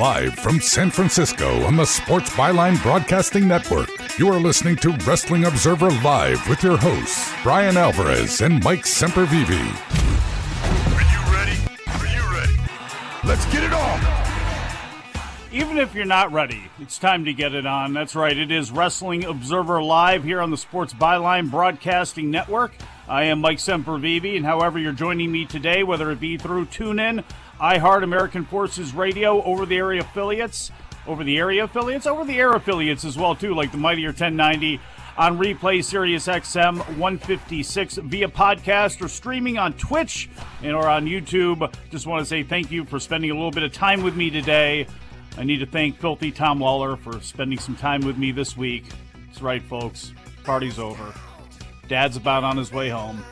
Live from San Francisco on the Sports Byline Broadcasting Network, you are listening to Wrestling Observer Live with your hosts, Bryan Alvarez and Mike Sempervive. Are you ready? Are you ready? Let's get it on! Even if you're not ready, it's time to get it on. That's right, it is Wrestling Observer Live here on the Sports Byline Broadcasting Network. I am Mike Sempervive, and however you're joining me today, whether it be through TuneIn, iHeart, American Forces Radio, over the area affiliates, over the area affiliates, over the air affiliates as well too, like the Mightier 1090 on replay Sirius XM 156 via podcast or streaming on Twitch and or on YouTube. Just want to say thank you for spending a little bit of time with me today. I need to thank Filthy Tom Lawler for spending some time with me this week. That's right, folks. Party's over. Dad's about on his way home.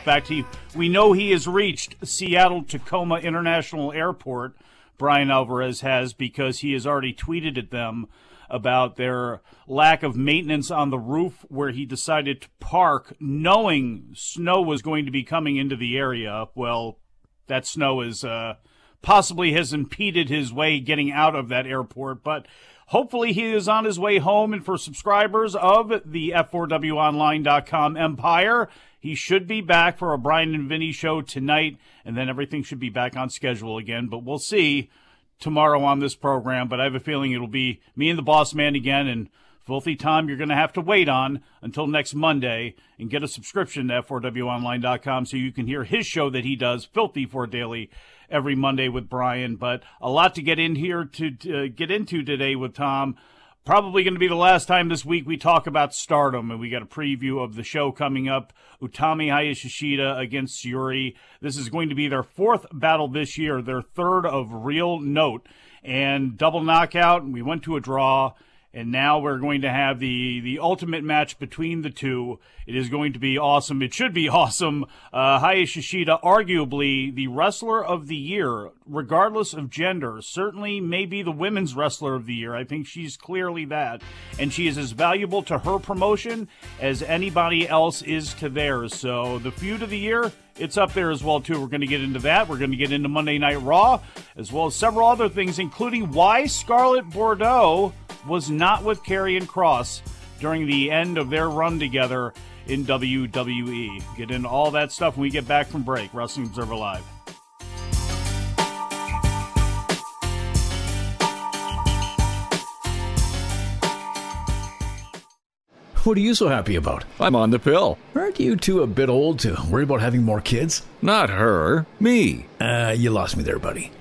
In fact, he we know he has reached Seattle Tacoma International Airport. Bryan Alvarez has because he has already tweeted at them about their lack of maintenance on the roof where he decided to park knowing snow was going to be coming into the area. Well, that snow is uh, possibly has impeded his way getting out of that airport, but hopefully he is on his way home. And for subscribers of the F4WOnline.com empire, he should be back for a Bryan and Vinny show tonight, and then everything should be back on schedule again. But we'll see tomorrow on this program. But I have a feeling it'll be me and the boss man again. And Filthy Tom, you're going to have to wait on until next Monday and get a subscription to F4WOnline.com so you can hear his show that he does, Filthy for Daily, every Monday with Bryan. But a lot to get in here to, to uh, get into today with Tom probably going to be the last time this week we talk about stardom and we got a preview of the show coming up. Utami hayashishita against yuri. This is going to be their fourth battle this year their third of real note. And double knockout we went to a draw and now we're going to have the the ultimate match between the two. It is going to be awesome. It should be awesome. Uh, Hayashishita, arguably the wrestler of the year, regardless of gender, certainly maybe the women's wrestler of the year. I think she's clearly that, and she is as valuable to her promotion as anybody else is to theirs. So the feud of the year. It's up there as well too. We're going to get into that. We're going to get into Monday Night Raw, as well as several other things, including why Scarlett Bordeaux was not with Karrion Kross during the end of their run together in WWE. Get into all that stuff when we get back from break. Wrestling Observer Live. What are you so happy about? I'm on the pill. Aren't you two a bit old to worry about having more kids? Not her, me. Uh, you lost me there, buddy.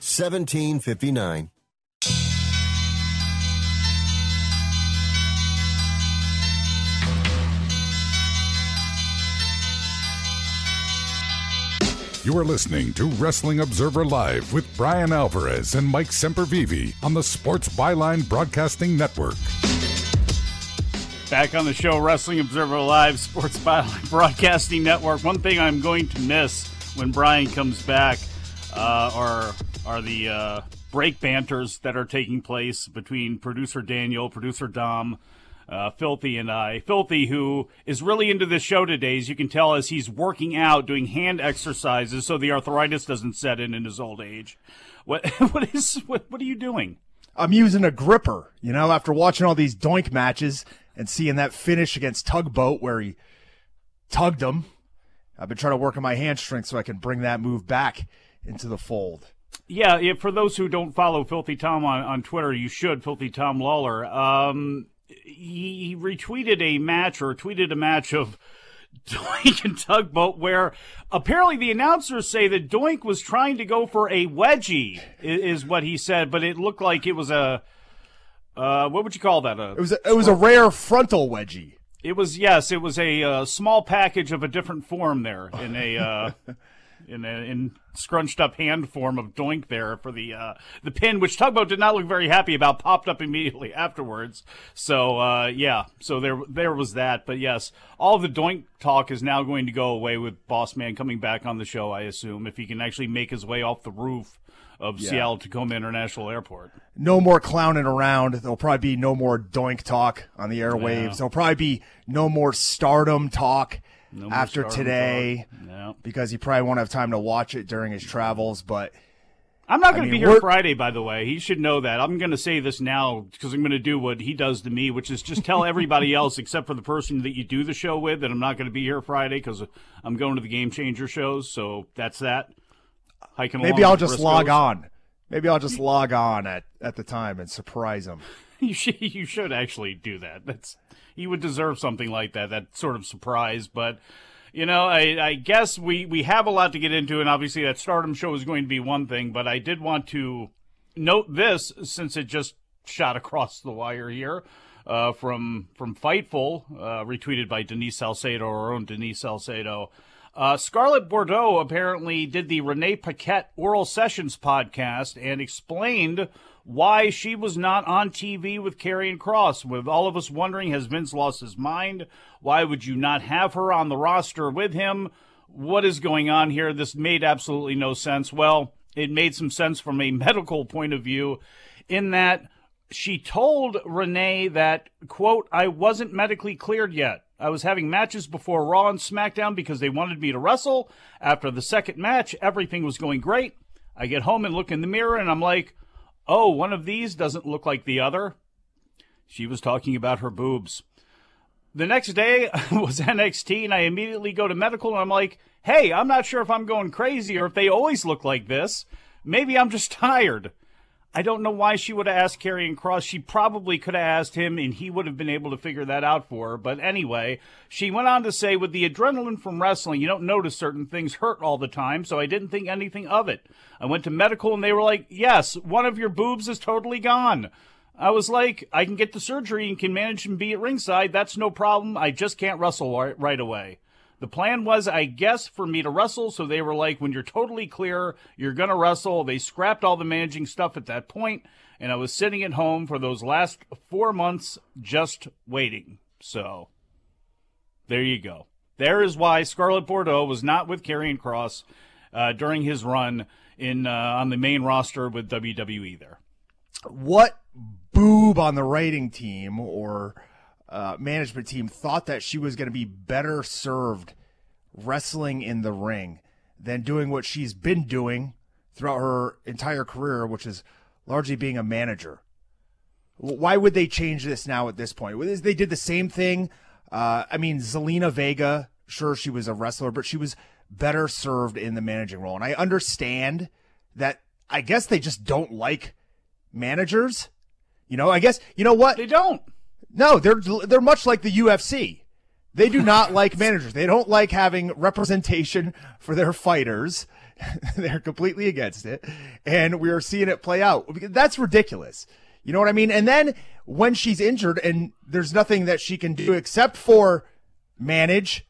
1759. You are listening to Wrestling Observer Live with Bryan Alvarez and Mike Sempervive on the Sports Byline Broadcasting Network. Back on the show, Wrestling Observer Live, Sports Byline Broadcasting Network. One thing I'm going to miss when Bryan comes back uh, are are the uh, break banters that are taking place between producer Daniel, producer Dom, uh, Filthy, and I. Filthy, who is really into this show today, as you can tell, as he's working out, doing hand exercises, so the arthritis doesn't set in in his old age. What what is what, what are you doing? I'm using a gripper, you know, after watching all these doink matches and seeing that finish against Tugboat where he tugged him. I've been trying to work on my hand strength so I can bring that move back into the fold. Yeah, yeah for those who don't follow Filthy Tom on, on Twitter, you should, Filthy Tom Lawler. Um, he, he retweeted a match or tweeted a match of Doink and Tugboat where apparently the announcers say that Doink was trying to go for a wedgie, is, is what he said, but it looked like it was a. Uh, what would you call that? A, It was a, it was a rare frontal wedgie. It was yes, it was a uh, small package of a different form there in a uh, in a in scrunched up hand form of Doink there for the uh, the pin, which Tugboat did not look very happy about. Popped up immediately afterwards. So uh, yeah, so there there was that. But yes, all the Doink talk is now going to go away with Boss Man coming back on the show. I assume if he can actually make his way off the roof of Yeah. Seattle Tacoma International Airport. No more clowning around. There'll probably be no more doink talk on the airwaves. Yeah. There'll probably be no more stardom talk No after today. Yeah. because he probably won't have time to watch it during his travels. But I'm not going to be here Friday, by the way. He should know that. I'm going to say this now because I'm going to do what he does to me, which is just tell everybody else except for the person that you do the show with that I'm not going to be here Friday because I'm going to the Game Changer shows. So that's that. Hiking maybe I'll just Briscoes. log on. Maybe I'll just log on at, at the time and surprise him. You should, you should actually do that. That's he would deserve something like that. That sort of surprise, but. You know, I, I guess we, we have a lot to get into, and obviously that Stardom show is going to be one thing, but I did want to note this since it just shot across the wire here uh, from from Fightful, uh, retweeted by Denise Salcedo, our own Denise Salcedo. Uh, Scarlett Bordeaux apparently did the Renee Paquette Oral Sessions podcast and explained why she was not on TV with Karrion Kross. With all of us wondering, has Vince lost his mind? Why would you not have her on the roster with him? What is going on here? This made absolutely no sense. Well, it made some sense from a medical point of view, in that she told Renee that, quote, I wasn't medically cleared yet. I was having matches before Raw and SmackDown because they wanted me to wrestle. After the second match, everything was going great. I get home and look in the mirror and I'm like, oh, one of these doesn't look like the other. She was talking about her boobs. The next day was NXT and I immediately go to medical and I'm like, hey, I'm not sure if I'm going crazy or if they always look like this. Maybe I'm just tired. I don't know why she would have asked Karrion Kross. She probably could have asked him and he would have been able to figure that out for her. But anyway, she went on to say, with the adrenaline from wrestling, you don't notice certain things hurt all the time, so I didn't think anything of it. I went to medical and they were like, yes, one of your boobs is totally gone. I was like, I can get the surgery and can manage and be at ringside. That's no problem. I just can't wrestle right away. The plan was, I guess, for me to wrestle. So they were like, when you're totally clear, you're going to wrestle. They scrapped all the managing stuff at that point, And I was sitting at home for those last four months just waiting. So there you go. There is why Scarlett Bordeaux was not with Karrion Kross uh, during his run in uh, on the main roster with WWE there. What boob on the writing team or uh, management team thought that she was going to be better served wrestling in the ring than doing what she's been doing throughout her entire career, which is largely being a manager. Why would they change this now at this point? They did the same thing. Uh, I mean, Zelina Vega, sure, she was a wrestler, but she was better served in the managing role. And I understand that I guess they just don't like managers. You know, I guess, you know what? They don't. No, they're they're much like the UFC. They do not like managers. They don't like having representation for their fighters. they're completely against it, and we are seeing it play out. That's ridiculous. You know what I mean? And then when she's injured and there's nothing that she can do except for manage,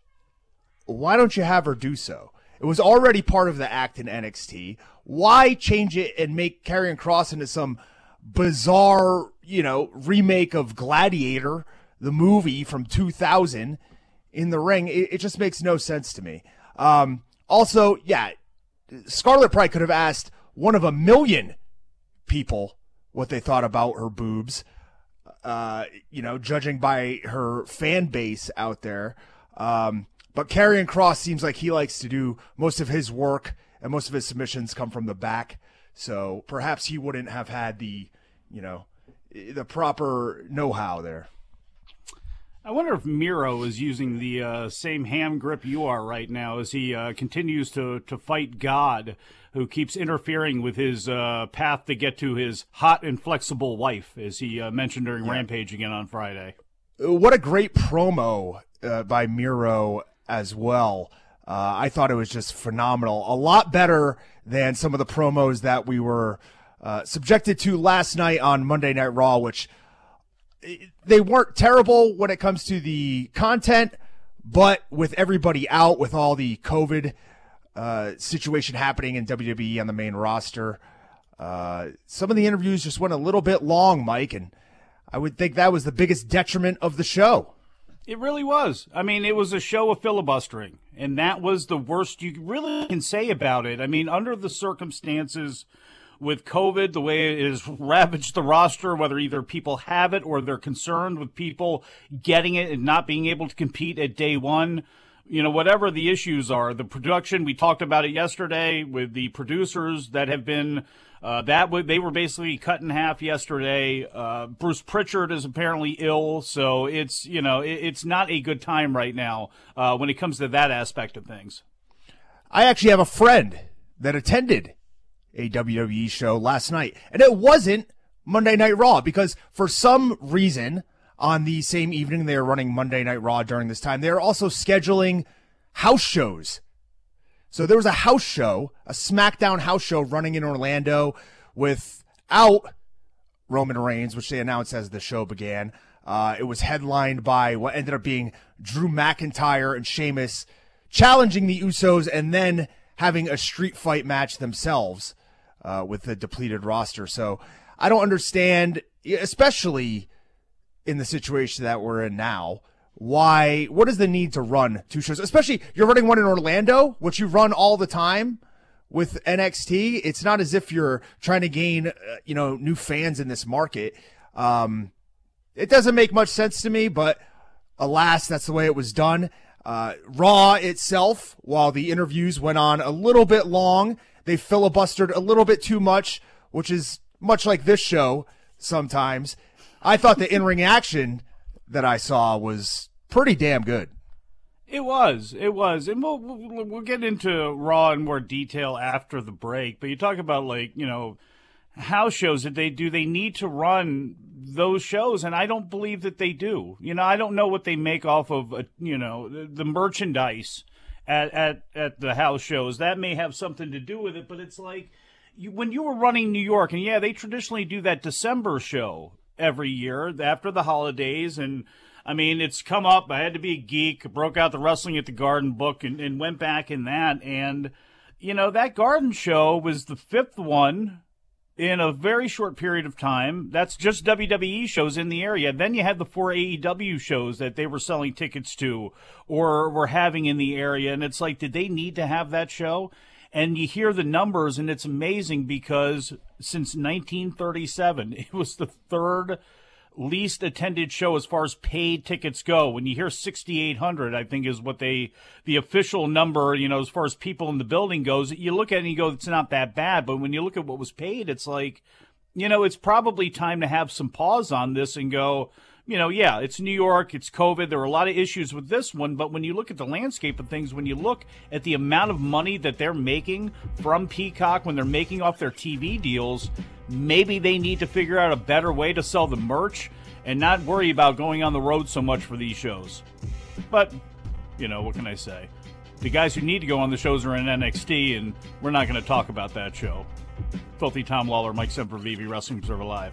why don't you have her do so? It was already part of the act in NXT. Why change it and make Karrion Kross into some bizarre, you know, remake of Gladiator, the movie from 2000 in the ring. It, it just makes no sense to me. Um, also, yeah, Scarlett probably could have asked one of a million people what they thought about her boobs. Uh, you know, judging by her fan base out there. Um, but Karrion Kross seems like he likes to do most of his work and most of his submissions come from the back. So perhaps he wouldn't have had the, you know, the proper know-how there. I wonder if Miro is using the uh, same ham grip you are right now as he uh, continues to, to fight God, who keeps interfering with his uh, path to get to his hot and flexible wife, as he uh, mentioned during yeah. Rampage again on Friday. What a great promo uh, by Miro as well. Uh, I thought it was just phenomenal. A lot better than some of the promos that we were uh, subjected to last night on Monday Night Raw, which they weren't terrible when it comes to the content, but with everybody out, with all the COVID uh, situation happening in WWE on the main roster, uh, some of the interviews just went a little bit long, Mike, and I would think that was the biggest detriment of the show. It really was. I mean, it was a show of filibustering, and that was the worst you really can say about it. I mean, under the circumstances with COVID, the way it has ravaged the roster, whether either people have it or they're concerned with people getting it and not being able to compete at day one. You know, whatever the issues are, the production, we talked about it yesterday with the producers that have been uh, that w- they were basically cut in half yesterday. Uh, Bruce Pritchard is apparently ill, so it's you know it, it's not a good time right now uh, when it comes to that aspect of things. I actually have a friend that attended a WWE show last night, and it wasn't Monday Night Raw because for some reason on the same evening they are running Monday Night Raw during this time. They are also scheduling house shows so there was a house show, a SmackDown house show running in Orlando without Roman Reigns, which they announced as the show began. Uh, it was headlined by what ended up being Drew McIntyre and Sheamus challenging the Usos and then having a street fight match themselves uh, with the depleted roster. So I don't understand, especially in the situation that we're in now, why what is the need to run two shows especially you're running one in orlando which you run all the time with nxt it's not as if you're trying to gain uh, you know new fans in this market Um, it doesn't make much sense to me, but alas, that's the way it was done. Uh, Raw itself, while the interviews went on a little bit long, they filibustered a little bit too much, which is much like this show sometimes. I thought the in ring action that I saw was pretty damn good. It was, it was, and we'll, we'll get into Raw in more detail after the break. But you talk about like you know house shows that they do. They need to run those shows, and I don't believe that they do. You know, I don't know what they make off of uh, you know the, the merchandise at at at the house shows. That may have something to do with it, but it's like you, when you were running New York, and yeah, they traditionally do that December show every year after the holidays and I mean, it's come up. I had to be a geek, broke out the Wrestling at the Garden book and, and went back in that. And, you know, that Garden show was the fifth one in a very short period of time. That's just WWE shows in the area. Then you had the four AEW shows that they were selling tickets to or were having in the area. And it's like, did they need to have that show? And you hear the numbers, and it's amazing because since 1937, it was the third least attended show as far as paid tickets go. When you hear 6,800, I think is what they, the official number, you know, as far as people in the building goes, you look at it and you go, it's not that bad. But when you look at what was paid, it's like, you know, it's probably time to have some pause on this and go, you know, yeah, it's New York, it's COVID. There are a lot of issues with this one, but when you look at the landscape of things, when you look at the amount of money that they're making from Peacock when they're making off their TV deals, maybe they need to figure out a better way to sell the merch and not worry about going on the road so much for these shows. But, you know, what can I say? The guys who need to go on the shows are in NXT, and we're not going to talk about that show. Filthy Tom Lawler, Mike Sempervive, Wrestling Observer Live.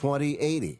2080.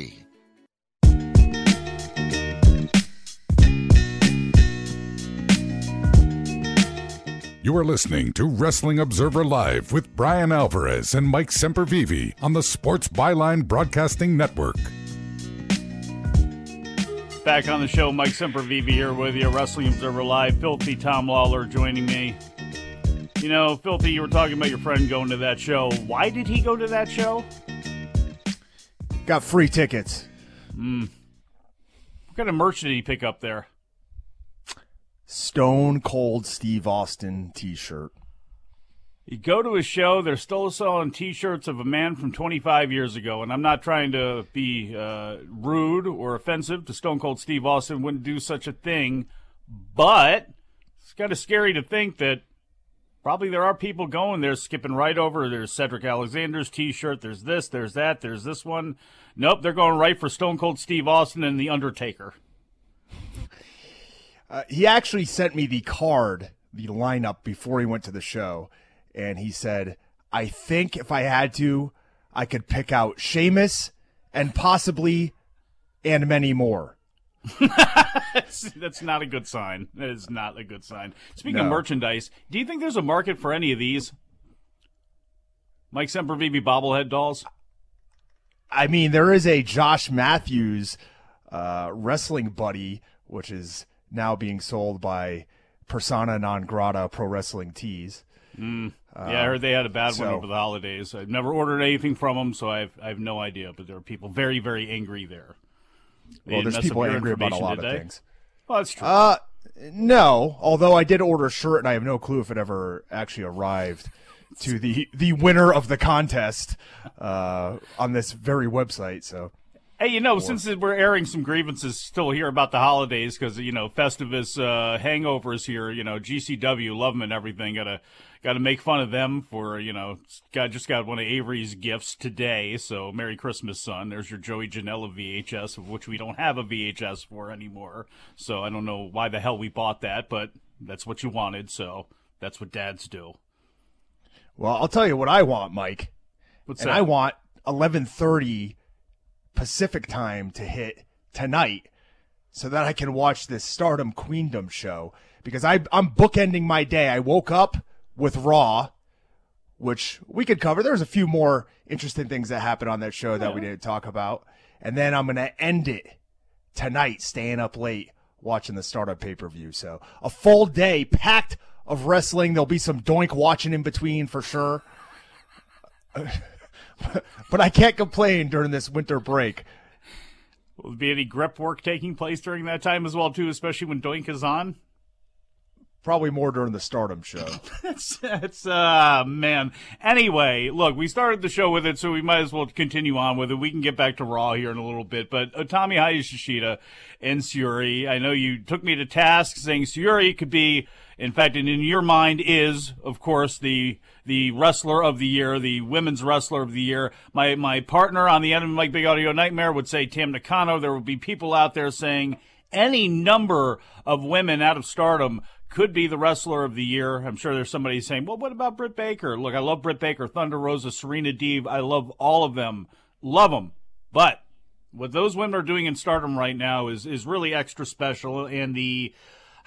You are listening to Wrestling Observer Live with Bryan Alvarez and Mike Sempervive on the Sports Byline Broadcasting Network. Back on the show, Mike Sempervive here with you, Wrestling Observer Live. Filthy Tom Lawler joining me. You know, Filthy, you were talking about your friend going to that show. Why did he go to that show? Got free tickets. Mm. What kind of merch did he pick up there? Stone Cold Steve Austin t shirt. You go to a show, they're still selling t shirts of a man from 25 years ago. And I'm not trying to be uh, rude or offensive to Stone Cold Steve Austin, wouldn't do such a thing. But it's kind of scary to think that probably there are people going there skipping right over. There's Cedric Alexander's t shirt, there's this, there's that, there's this one. Nope, they're going right for Stone Cold Steve Austin and The Undertaker. Uh, he actually sent me the card, the lineup before he went to the show, and he said, "I think if I had to, I could pick out Sheamus and possibly and many more." that's, not a good sign. That is not a good sign. Speaking No. of merchandise, do you think there's a market for any of these? Mike Sempervive bobblehead dolls? I mean, there is a Josh Matthews uh, wrestling buddy, which is now being sold by Persona Non Grata Pro Wrestling Tees. Mm. Yeah, I heard they had a bad one over the holidays. I've never ordered anything from them, so I've I have no idea. But there are people very very angry there. They Well, there's people angry about a lot of things. Well, that's true. Uh, no. Although I did order a shirt, and I have no clue if it ever actually arrived to the the winner of the contest uh, on this very website. So Hey, you know, since we're airing some grievances still here about the holidays, because you know Festivus uh, hangovers here, you know GCW love them and everything. Got to got to make fun of them for you know got just got one of Avery's gifts today. So Merry Christmas, son. There's your Joey Janela VHS, of which we don't have a VHS for anymore. So I don't know why the hell we bought that, but that's what you wanted. So that's what dads do. Well, I'll tell you what I want, Mike. What's and that? I want 11:30 Pacific time to hit tonight so that I can watch this Stardom Queendom show because I I'm bookending my day. I woke up with Raw which we could cover. There's a few more interesting things that happened on that show that we didn't talk about. And then I'm going to end it tonight staying up late watching the Stardom pay-per-view. So a full day packed of wrestling. There'll be some doink watching in between for sure. but I can't complain during this winter break. Will there be any grip work taking place during that time as well too, especially when Doink is on? Probably more during the stardom show. That's that's uh man. Anyway, look, we started the show with it, so we might as well continue on with it. We can get back to Raw here in a little bit, but Utami Hayashishita and Syuri. I know you took me to task saying Syuri could be, in fact, and in your mind is, of course, the the wrestler of the year, the women's wrestler of the year. My my partner on the end of Mike Big Audio Nightmare would say Tam Nakano. There would be people out there saying any number of women out of stardom could be the wrestler of the year. I'm sure there's somebody saying, well, what about Britt Baker? Look, I love Britt Baker, Thunder Rosa, Serena Deeb. I love all of them. Love them. But what those women are doing in stardom right now is, is really extra special. And the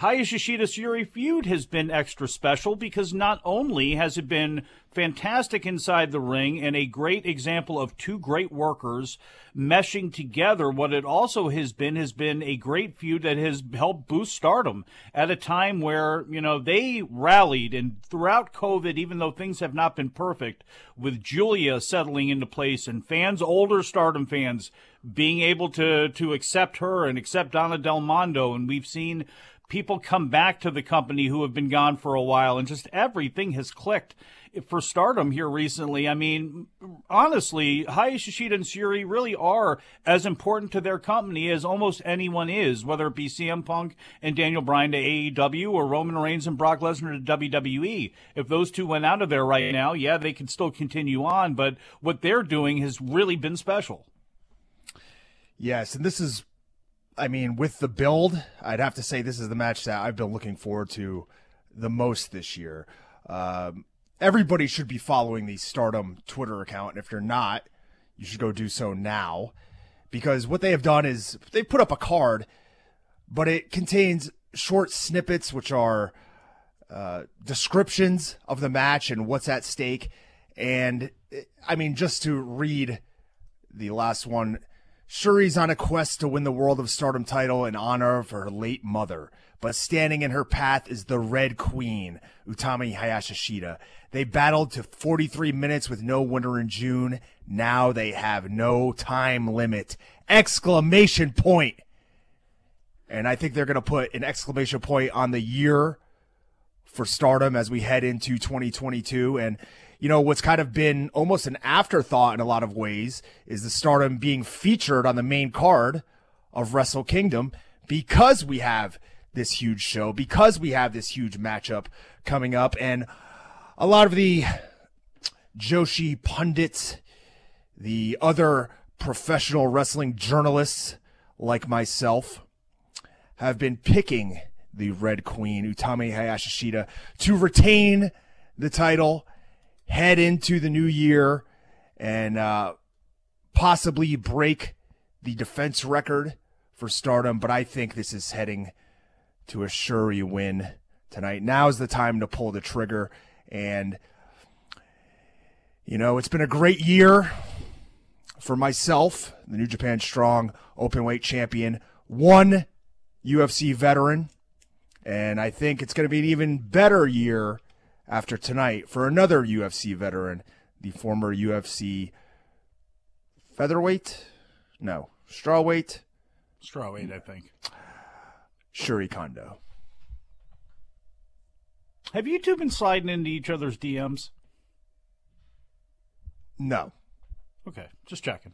Hayashishita Syuri feud has been extra special because not only has it been fantastic inside the ring and a great example of two great workers meshing together, what it also has been has been a great feud that has helped boost stardom at a time where, you know, they rallied and throughout COVID, even though things have not been perfect, with Julia settling into place and fans, older stardom fans, being able to to accept her and accept Donna Del Mondo, and we've seen people come back to the company who have been gone for a while, and just everything has clicked for stardom here recently. I mean, honestly, Hayashishita and Syuri really are as important to their company as almost anyone is, whether it be CM Punk and Daniel Bryan to AEW or Roman Reigns and Brock Lesnar to WWE. If those two went out of there right now, yeah, they could still continue on, but what they're doing has really been special. Yes, and this is, I mean, with the build, I'd have to say this is the match that I've been looking forward to the most this year. Um, everybody should be following the Stardom Twitter account, and if you're not, you should go do so now, because what they have done is they put up a card, but it contains short snippets, which are uh, descriptions of the match and what's at stake, and I mean, just to read the last one Syuri's on a quest to win the World of Stardom title in honor of her late mother, but standing in her path is the Red Queen, Utami Hayashishita. They battled to 43 minutes with no winner in June. Now they have no time limit. Exclamation point. And I think they're going to put an exclamation point on the year for Stardom as we head into 2022. And you know, what's kind of been almost an afterthought in a lot of ways is the stardom being featured on the main card of Wrestle Kingdom because we have this huge show, because we have this huge matchup coming up. And a lot of the Joshi pundits, the other professional wrestling journalists like myself, have been picking the Red Queen, Utami Hayashishita, to retain the title head into the new year and uh, possibly break the defense record for Stardom. But I think this is heading to a Syuri win tonight. Now is the time to pull the trigger. And, you know, it's been a great year for myself, the New Japan Strong Openweight Champion, one UFC veteran. And I think it's going to be an even better year after tonight for another UFC veteran, the former UFC featherweight, no, strawweight, strawweight, I think, Syuri Kondo. Have you two been sliding into each other's DMs? No. Okay, just checking.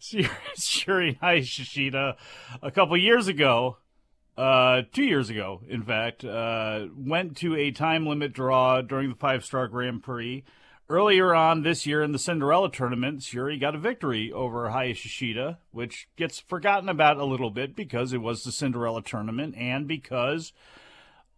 Syuri Hayashishita a couple years ago uh, two years ago, in fact, uh, went to a time limit draw during the five star Grand Prix. Earlier on this year in the Cinderella tournament, Syuri got a victory over Hayashishita, which gets forgotten about a little bit because it was the Cinderella tournament and because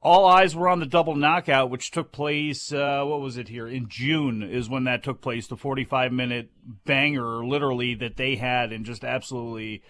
all eyes were on the double knockout, which took place, uh, what was it here? In June is when that took place, the 45 minute banger, literally, that they had and just absolutely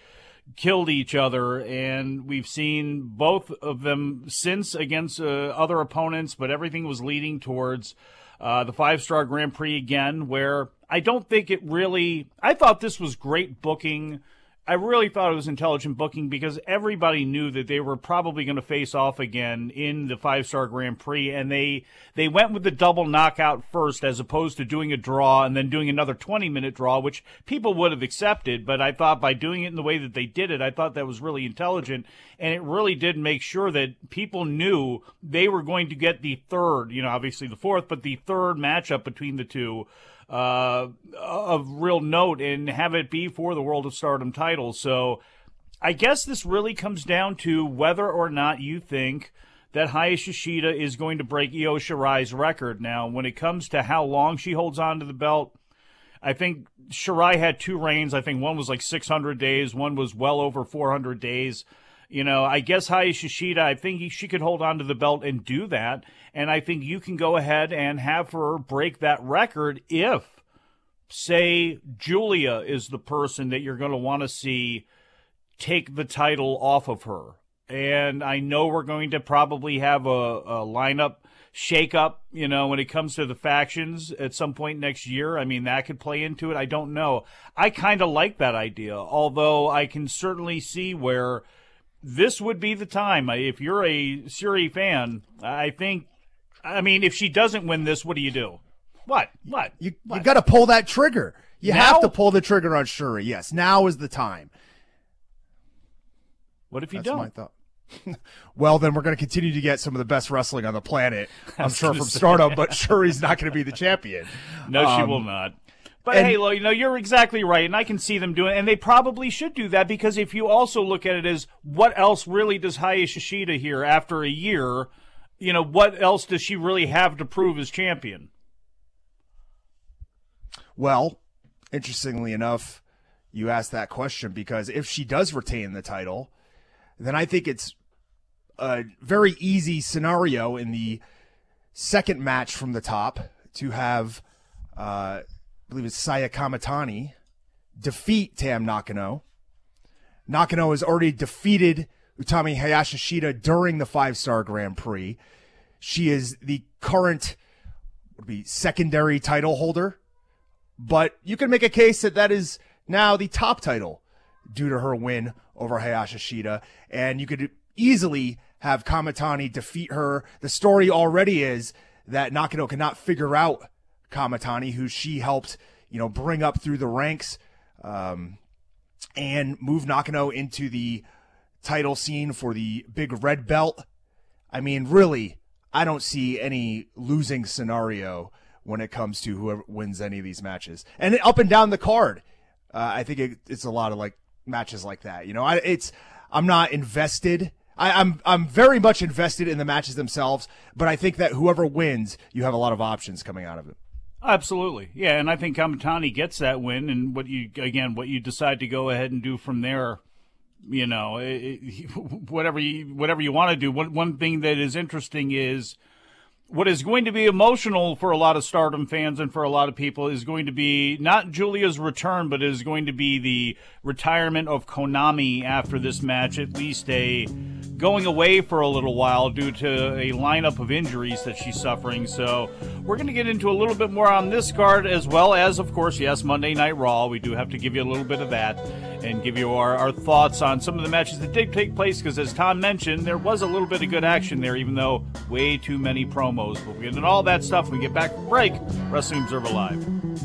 killed each other, and we've seen both of them since against uh, other opponents, but everything was leading towards uh, the five star Grand Prix again, where I don't think it really. I thought this was great booking I really thought it was intelligent booking because everybody knew that they were probably going to face off again in the five star Grand Prix, and they they went with the double knockout first as opposed to doing a draw and then doing another twenty minute draw, which people would have accepted. But I thought by doing it in the way that they did it, I thought that was really intelligent, and it really did make sure that people knew they were going to get the third, you know, obviously the fourth, but the third matchup between the two uh, of real note and have it be for the World of Stardom title. So I guess this really comes down to whether or not you think that Hayashishita is going to break Io Shirai's record. Now, when it comes to how long she holds on to the belt, I think Shirai had two reigns. I think one was like 600 days, one was well over 400 days. You know, I guess Hayashishita, I think she could hold on to the belt and do that. And I think you can go ahead and have her break that record if, say, Julia is the person that you're going to want to see take the title off of her. And I know we're going to probably have a, a lineup shakeup, you know, when it comes to the factions at some point next year. I mean, that could play into it. I don't know. I kind of like that idea, although I can certainly see where this would be the time. If you're a Syuri fan, I think I mean, if she doesn't win this, what do you do? What? What? You what? you got to pull that trigger. You now? have to pull the trigger on Syuri. Yes, now is the time. What if you That's don't? My thought. well, then we're going to continue to get some of the best wrestling on the planet. I'm sure from Stardom, but Syuri's not going to be the champion. No, she Um, will not. But and- hey, lo- you know, you're exactly right, and I can see them doing, it, and they probably should do that because if you also look at it as what else really does Hayashishita here after a year, you know, what else does she really have to prove as champion? Well, interestingly enough, you asked that question because if she does retain the title, then I think it's a very easy scenario in the second match from the top to have, uh, believe it's Saya Kamitani defeat Tam Nakano. Nakano has already defeated Utami Hayashishita during the five star Grand Prix. She is the current would be secondary title holder, but you can make a case that that is now the top title due to her win over Hayashishita, and you could easily have Kamitani defeat her. The story already is that Nakano cannot figure out Kamitani, who she helped, you know, bring up through the ranks, um, and move Nakano into the title scene for the big red belt. I mean, really, I don't see any losing scenario when it comes to whoever wins any of these matches. And up and down the card, uh, I think it, it's a lot of like matches like that. You know, I, it's I'm not invested. I, I'm I'm very much invested in the matches themselves, but I think that whoever wins, you have a lot of options coming out of it. Absolutely, yeah, and I think Kamitani gets that win, and what you again, what you decide to go ahead and do from there, you know, it, it- whatever you whatever you want to do. One one thing that is interesting is what is going to be emotional for a lot of Stardom fans and for a lot of people is going to be not Julia's return, but is going to be the retirement of Konami after this match. At least a going away for a little while due to a lineup of injuries that she's suffering. So we're going to get into a little bit more on this card as well as, of course, yes, Monday Night Raw. We do have to give you a little bit of that and give you our, our thoughts on some of the matches that did take place because, as Tom mentioned, there was a little bit of good action there, even though way too many promos. But we'll get into all that stuff we get back from break. Wrestling Observer Live.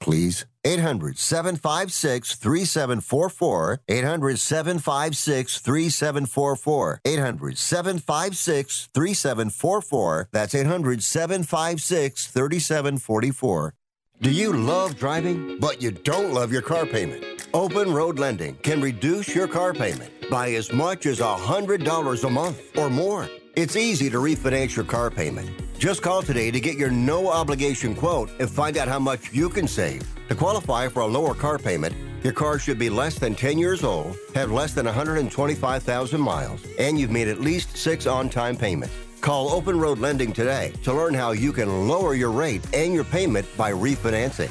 please. 800 756 3744. 800 756 3744. 800 756 3744. That's 800 756 3744. Do you love driving, but you don't love your car payment? Open Road Lending can reduce your car payment by as much as $100 a month or more. It's easy to refinance your car payment. Just call today to get your no obligation quote and find out how much you can save. To qualify for a lower car payment, your car should be less than 10 years old, have less than 125,000 miles, and you've made at least six on time payments. Call Open Road Lending today to learn how you can lower your rate and your payment by refinancing.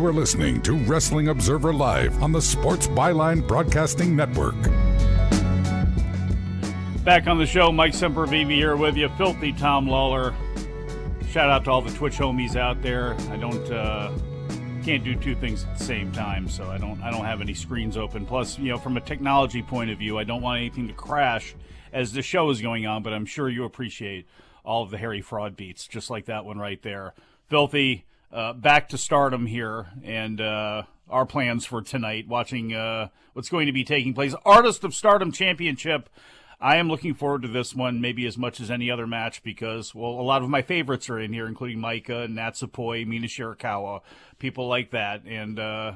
You are listening to Wrestling Observer Live on the Sports Byline Broadcasting Network. Back on the show, Mike Sempervive here with you. Filthy Tom Lawler. Shout out to all the Twitch homies out there. I don't uh, can't do two things at the same time, so I don't I don't have any screens open. Plus, you know, from a technology point of view, I don't want anything to crash as the show is going on. But I'm sure you appreciate all of the Harry Fraud beats, just like that one right there. Filthy uh, back to stardom here and uh, our plans for tonight, watching uh, what's going to be taking place. Artist of Stardom Championship. I am looking forward to this one, maybe as much as any other match, because well, a lot of my favorites are in here, including Maika, Natsupoi, Mina Shirakawa, people like that, and uh,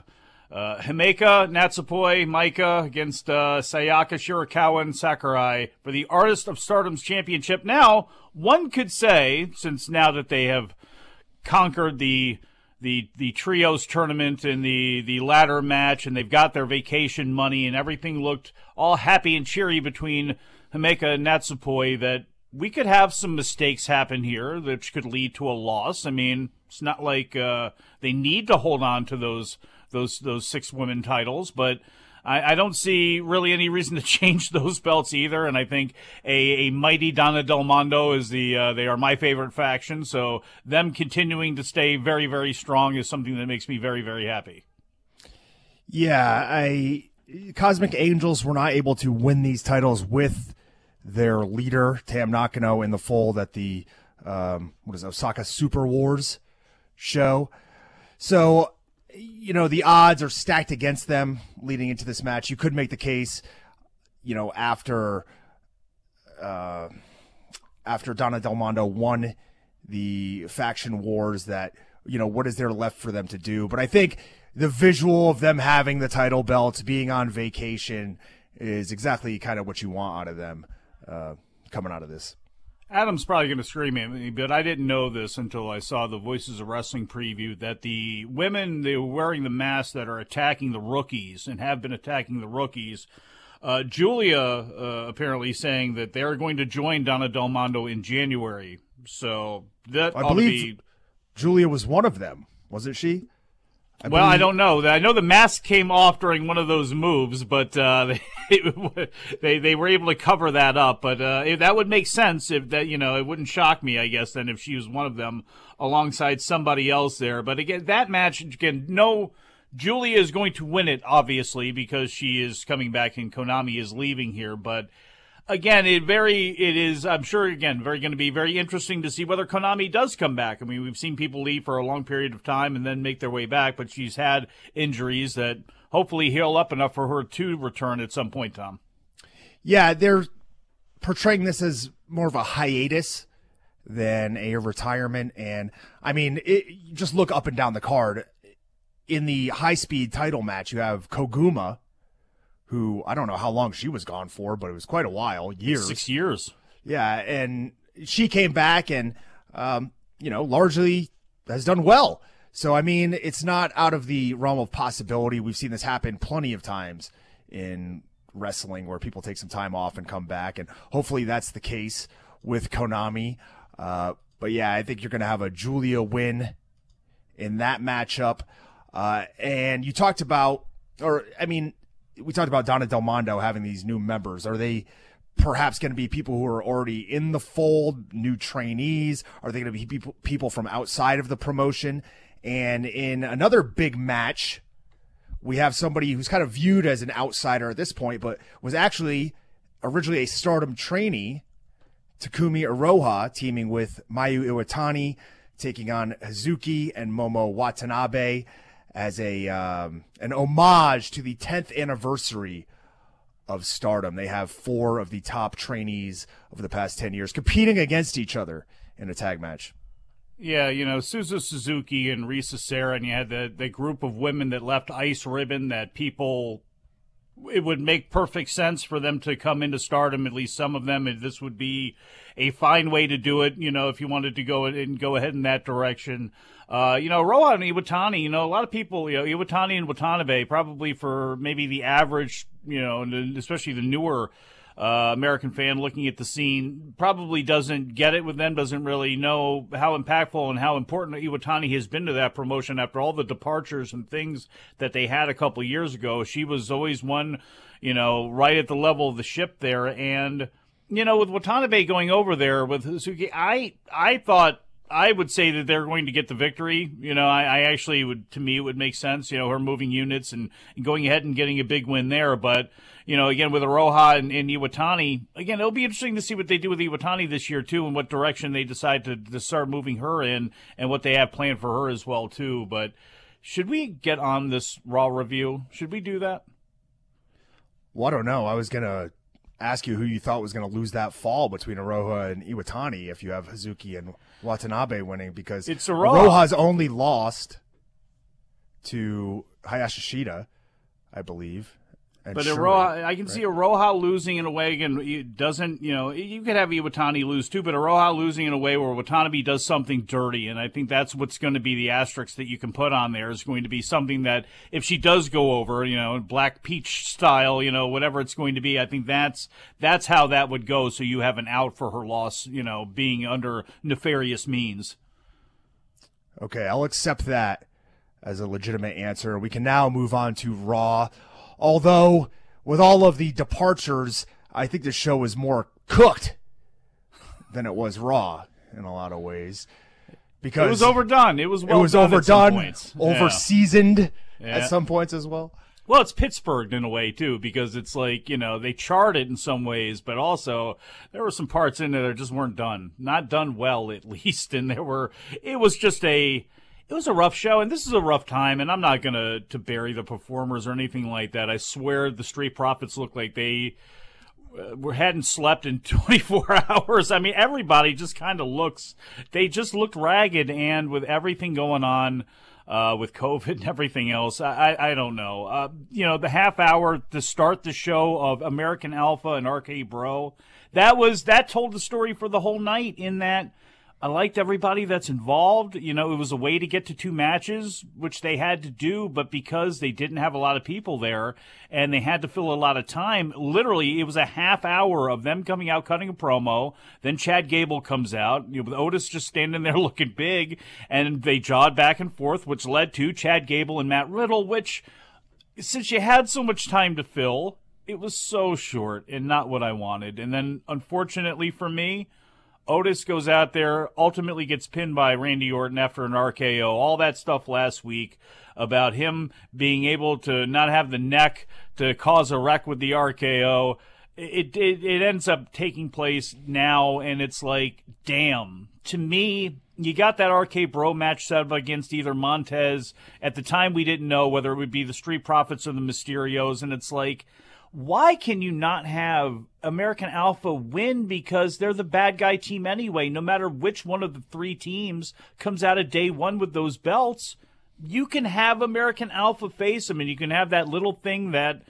uh, Himeka, Natsupoi, Maika against uh, Sayaka, Shirakawa, and Sakurai for the Artist of Stardom's Championship. Now, one could say, since now that they have conquered the the the trios tournament and the the ladder match and they've got their vacation money and everything looked all happy and cheery between Himeka and Natsupoi that we could have some mistakes happen here which could lead to a loss. I mean, it's not like uh, they need to hold on to those those those six women titles, but I, I, don't see really any reason to change those belts either. And I think a, a mighty Donna Del Mondo is the uh, they are my favorite faction. So them continuing to stay very very strong is something that makes me very very happy. Yeah, I Cosmic Angels were not able to win these titles with their leader Tam Nakano in the fold at the um, what is it, Osaka Super Wars show. So you know, the odds are stacked against them leading into this match. You could make the case, you know, after uh, after Donna Del Mondo won the faction wars that, you know, what is there left for them to do? But I think the visual of them having the title belts, being on vacation, is exactly kind of what you want out of them uh, coming out of this. Adam's probably going to scream at me, but I didn't know this until I saw the Voices of Wrestling preview that the women they were wearing the masks that are attacking the rookies and have been attacking the rookies. Uh, Julia uh, apparently saying that they are going to join Donna Del Mondo in January. So that I believe be... Julia was one of them, wasn't she? I well, believe... I don't know. I know the mask came off during one of those moves, but uh, they, they they were able to cover that up. But uh, that would make sense if that you know it wouldn't shock me, I guess, then if she was one of them alongside somebody else there. But again, that match again, no. Julia is going to win it, obviously, because she is coming back and Konami is leaving here. But again, it very it is. I'm sure again very going to be very interesting to see whether Konami does come back. I mean, we've seen people leave for a long period of time and then make their way back, but she's had injuries that hopefully heal up enough for her to return at some point. Tom. Yeah, they're portraying this as more of a hiatus than a retirement, and I mean, it, just look up and down the card. In the high speed title match, you have Koguma who I don't know how long she was gone for, but it was quite a while, years. Six years. Yeah, and she came back and, um, you know, largely has done well. So, I mean, it's not out of the realm of possibility. We've seen this happen plenty of times in wrestling where people take some time off and come back. And hopefully that's the case with Konami. Uh, but yeah, I think you're going to have a Julia win in that matchup. Uh, and you talked about, or I mean, we talked about Donna Del Mondo having these new members. Are they perhaps going to be people who are already in the fold, new trainees? Are they going to be people people from outside of the promotion? And in another big match, we have somebody who's kind of viewed as an outsider at this point, but was actually originally a Stardom trainee, Takumi Iroha, teaming with Mayu Iwatani, taking on Hazuki and Momo Watanabe as a um, an homage to the 10th anniversary of stardom. They have four of the top trainees over the past 10 years competing against each other in a tag match. Yeah, you know, Suzu Suzuki and Risa Sera, and you had the, the group of women that left Ice Ribbon that people, it would make perfect sense for them to come into stardom, at least some of them, this would be a fine way to do it, you know, if you wanted to go and go ahead in that direction. Uh, you know, Rohan Iwatani, you know, a lot of people, you know, Iwatani and Watanabe, probably for maybe the average, you know, especially the newer uh, American fan looking at the scene probably doesn't get it with them, doesn't really know how impactful and how important Iwatani has been to that promotion after all the departures and things that they had a couple years ago. She was always one, you know, right at the level of the ship there. And, you know, with Watanabe going over there with Suzuki, I, I thought I would say that they're going to get the victory. You know, I, I, actually would, to me, it would make sense, you know, her moving units and, and, going ahead and getting a big win there. But you know, again with Iroha and, and Iwatani, again, it'll be interesting to see what they do with Iwatani this year too, and what direction they decide to, to start moving her in, and what they have planned for her as well too. But should we get on this Raw review? Should we do that? Well, I don't know. I was gonna ask you who you thought was going to lose that fall between Iroha and Iwatani if you have Hazuki and Watanabe winning because it's Iroha. Iroha's only lost to Hayashishita, I believe. And but Iroha, I can right? see Iroha losing in a way again. It doesn't, you know, you could have Iwatani lose too, but Iroha losing in a way where Watanabe does something dirty, and I think that's what's going to be the asterisk that you can put on there is going to be something that if she does go over, you know, Black Peach style, you know, whatever it's going to be, I think that's that's how that would go. So you have an out for her loss, you know, being under nefarious means. Okay, I'll accept that as a legitimate answer. We can now move on to Raw. Although, with all of the departures, I think the show was more cooked than it was raw in a lot of ways. Because it was overdone. It was well it was overdone, over seasoned yeah. at some points as well. Well, it's Pittsburgh in a way too, because it's like you know they charred it in some ways, but also there were some parts in there that just weren't done, not done well at least, and there were. It was just a it was a rough show, and this is a rough time. And I'm not gonna to bury the performers or anything like that. I swear, the Street Profits look like they uh, hadn't slept in 24 hours. I mean, everybody just kind of looks. They just looked ragged, and with everything going on. Uh, with COVID and everything else. I, I, I don't know. Uh, you know, the half hour to start the show of American Alpha and RK Bro, that was, that told the story for the whole night in that I liked everybody that's involved. You know, it was a way to get to two matches, which they had to do, but because they didn't have a lot of people there and they had to fill a lot of time, literally, it was a half hour of them coming out cutting a promo. Then Chad Gable comes out, you know, with Otis just standing there looking big, and they jawed back and forth, which led to Chad Gable and Matt Riddle, which, since you had so much time to fill, it was so short and not what I wanted. And then, unfortunately for me, Otis goes out there, ultimately gets pinned by Randy Orton after an RKO. All that stuff last week about him being able to not have the neck to cause a wreck with the RKO. It, it, it ends up taking place now, and it's like, damn. To me, you got that RK Bro match set up against either Montez. At the time, we didn't know whether it would be the Street Profits or the Mysterios, and it's like, why can you not have American Alpha win because they're the bad guy team anyway? No matter which one of the three teams comes out of day one with those belts, you can have American Alpha face them, and you can have that little thing that,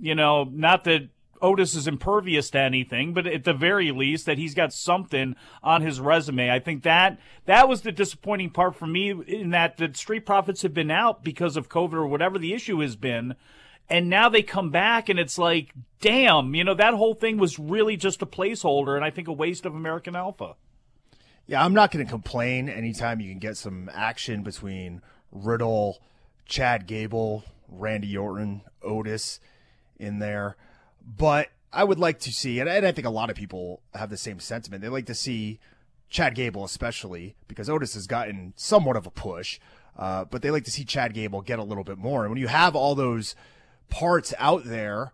you know, not that Otis is impervious to anything, but at the very least that he's got something on his resume. I think that that was the disappointing part for me in that the Street Profits have been out because of COVID or whatever the issue has been and now they come back and it's like damn you know that whole thing was really just a placeholder and i think a waste of american alpha. Yeah i'm not going to complain anytime you can get some action between riddle chad gable randy orton otis in there. But i would like to see and i think a lot of people have the same sentiment. They like to see chad gable especially because otis has gotten somewhat of a push uh, but they like to see chad gable get a little bit more. And when you have all those parts out there.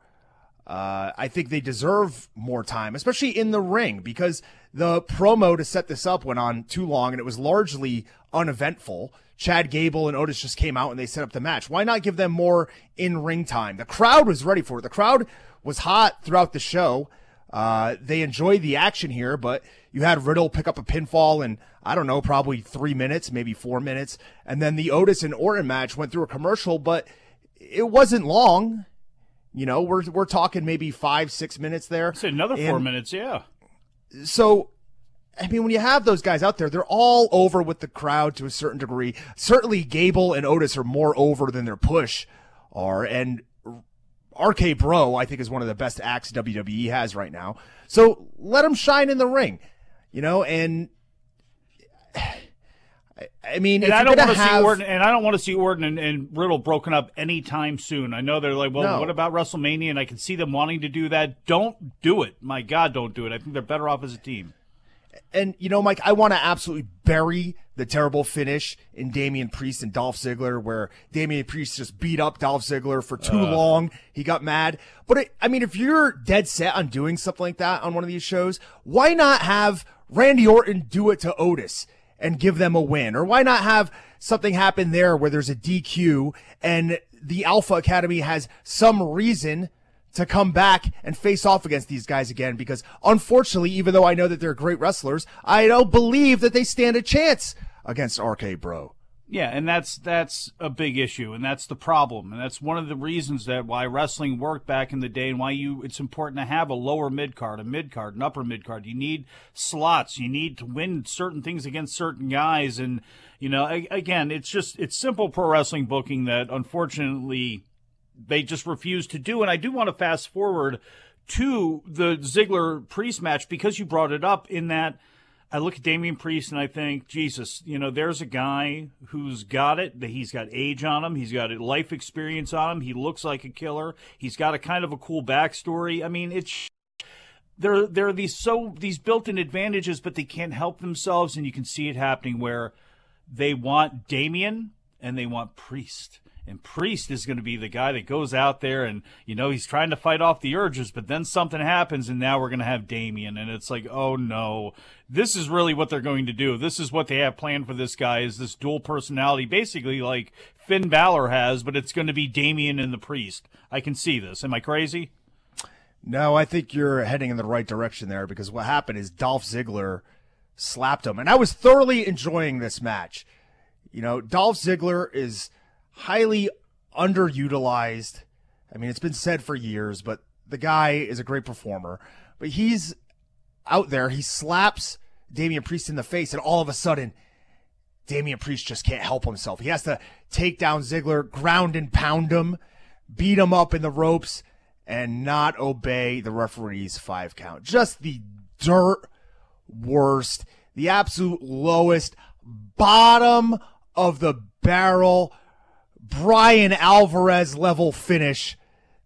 Uh, I think they deserve more time, especially in the ring, because the promo to set this up went on too long and it was largely uneventful. Chad Gable and Otis just came out and they set up the match. Why not give them more in ring time? The crowd was ready for it. The crowd was hot throughout the show. Uh, they enjoyed the action here, but you had Riddle pick up a pinfall in, I don't know, probably three minutes, maybe four minutes. And then the Otis and Orton match went through a commercial, but it wasn't long. You know, we're, we're talking maybe five, six minutes there. It's another four And minutes, yeah. So, I mean, when you have those guys out there, they're all over with the crowd to a certain degree. Certainly, Gable and Otis are more over than their push are. And RK Bro, I think, is one of the best acts WWE has right now. So let them shine in the ring, you know. And I- I mean, And I don't want to have- see Orton, and I don't want to see Orton and, and Riddle broken up anytime soon. I know they're like, well, No. what about WrestleMania? And I can see them wanting to do that. Don't do it. My God, don't do it. I think they're better off as a team. And you know, Mike, I want to absolutely bury the terrible finish in Damian Priest and Dolph Ziggler, where Damian Priest just beat up Dolph Ziggler for too Uh. long. He got mad. But it, I mean, if you're dead set on doing something like that on one of these shows, why not have Randy Orton do it to Otis and give them a win? Or why not have something happen there where there's a DQ and the Alpha Academy has some reason to come back and face off against these guys again because unfortunately, even though I know that they're great wrestlers, I don't believe that they stand a chance against RK Bro. Yeah, and that's that's a big issue, and that's the problem, and that's one of the reasons that why wrestling worked back in the day, and why you it's important to have a lower mid card, a mid card, an upper mid card. You need slots. You need to win certain things against certain guys, and you know, again, it's just it's simple pro wrestling booking that unfortunately they just refuse to do. And I do want to fast forward to the Ziggler Priest match because you brought it up in that I look at Damian Priest and I think, Jesus, you know, there's a guy who's got it. He's got age on him. He's got life experience on him. He looks like a killer. He's got a kind of a cool backstory. I mean, it's there. There are these so these built-in advantages, but they can't help themselves, and you can see it happening where they want Damien and they want Priest. And Priest is going to be the guy that goes out there and, you know, he's trying to fight off the urges, but then something happens and now we're going to have Damien. And it's like, oh no, this is really what they're going to do. This is what they have planned for this guy is this dual personality, basically like Finn Balor has, but it's going to be Damien and the Priest. I can see this. Am I crazy? No, I think you're heading in the right direction there because what happened is Dolph Ziggler slapped him. And I was thoroughly enjoying this match. You know, Dolph Ziggler is highly underutilized. I mean, it's been said for years, but the guy is a great performer. But he's out there, he slaps Damian Priest in the face, and all of a sudden, Damian Priest just can't help himself. He has to take down Ziggler, ground and pound him, beat him up in the ropes, and not obey the referee's five count. Just the dirt worst, the absolute lowest, bottom of the barrel, Bryan Alvarez level finish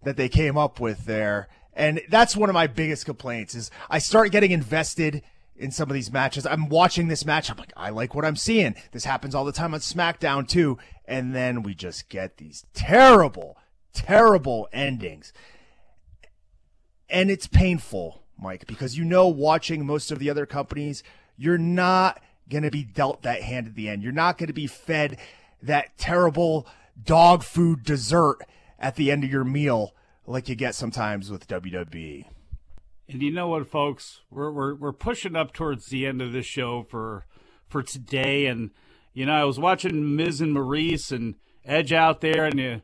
that they came up with there. And that's one of my biggest complaints is I start getting invested in some of these matches. I'm watching this match. I'm like, I like what I'm seeing. This happens all the time on SmackDown too. And then we just get these terrible, terrible endings. And it's painful, Mike, because you know, watching most of the other companies, you're not going to be dealt that hand at the end. You're not going to be fed that terrible dog food dessert at the end of your meal like you get sometimes with. WWE. And you know what, folks? We're we're we're pushing up towards the end of this show for for today, and you know I was watching Miz and Maryse and Edge out there, and you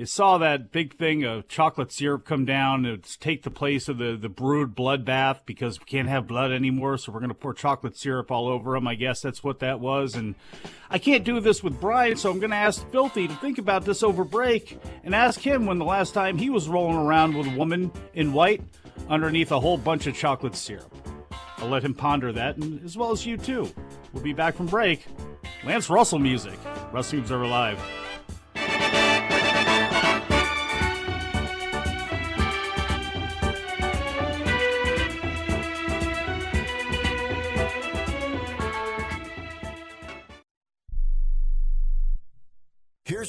you saw that big thing of chocolate syrup come down to take the place of the the brewed blood bath because we can't have blood anymore, so we're gonna pour chocolate syrup all over them. I guess that's what that was, and I can't do this with Bryan, so I'm gonna ask Filthy to think about this over break and ask him when the last time he was rolling around with a woman in white underneath a whole bunch of chocolate syrup. I'll let him ponder that, and as well as you too. We'll be back from break. Lance Russell music, Wrestling Observer Live.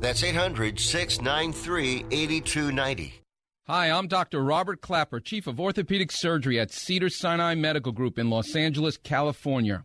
That's 800 693 8290. Hi, I'm Dr. Robert Clapper, Chief of Orthopedic Surgery at Cedars-Sinai Medical Group in Los Angeles, California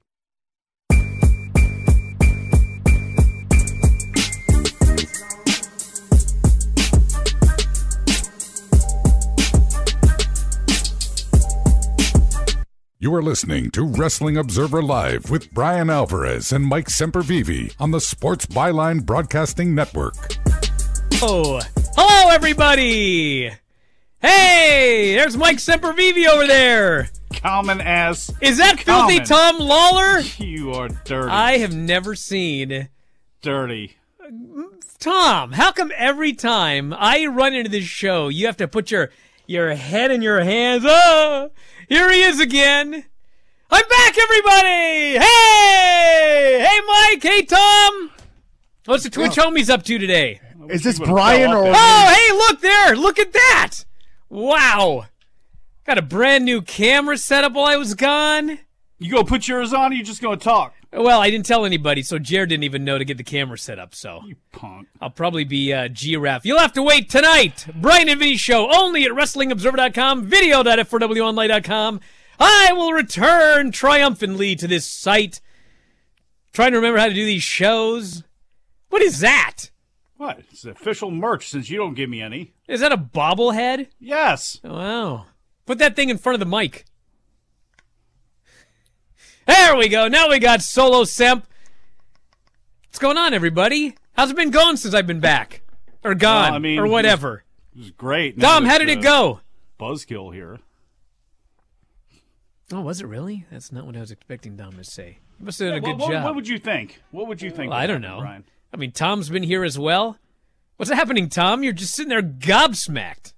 You are listening to Wrestling Observer Live with Bryan Alvarez and Mike Sempervive on the Sports Byline Broadcasting Network. Oh, hello everybody! Hey, there's Mike Sempervive over there. Common ass. Is that filthy Tom Lawler? You are dirty. I have never seen dirty. Tom. How come every time I run into this show, you have to put your your head in your hands? Oh, here he is again. I'm back, everybody! Hey, hey, Mike. Hey, Tom. What's the Twitch homies up to today? Is this Bryan or? Oh, hey, look there! Look at that! Wow, got a brand new camera set up while I was gone. You go put yours on. Or you just gonna talk? Well, I didn't tell anybody, so Jared didn't even know to get the camera set up. So You punk. I'll probably be uh, Giraffe. You'll have to wait tonight. Bryan and Vinny show only at WrestlingObserver.com, video.f4wonline.com. I will return triumphantly to this site. Trying to remember how to do these shows. What is that? What? It's official merch since you don't give me any. Is that a bobblehead? Yes. Wow. Put that thing in front of the mic. There we go. Now we got Solo Semp. What's going on, everybody? How's it been going since I've been back? Or gone? Well, I mean, or whatever. It was great. Dom, how did it go? Buzzkill here. Oh, was it really? That's not what I was expecting Dom to say. You must have done a Yeah, good what, what- job. What would you think? What would you think? Well, I don't know. Bryan? I mean, Tom's been here as well. What's happening, Tom? You're just sitting there gobsmacked.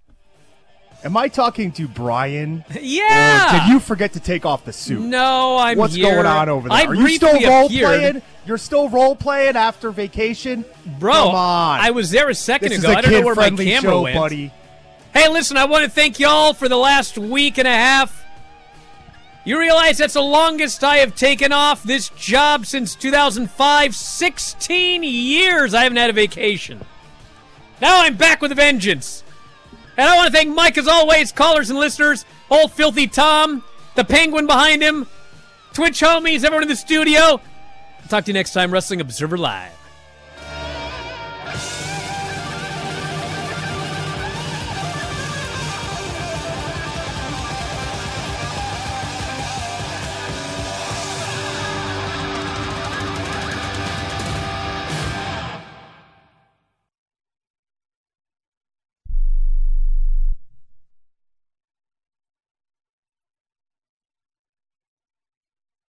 Am I talking to Bryan? Yeah. Or did you forget to take off the suit? No, I'm What's here. going on over there? I Are you still role appeared. playing? You're still role playing after vacation, Bro, Come on. I was there a second This ago. is a I don't know where my camera show, went. buddy. Hey, listen, I want to thank y'all for the last week and a half. You realize that's the longest I have taken off this job since 2005? 16 years I haven't had a vacation. Now I'm back with a vengeance. And I want to thank Mike, as always, callers and listeners, old filthy Tom, the penguin behind him, Twitch homies, everyone in the studio. I'll talk to you next time, Wrestling Observer Live.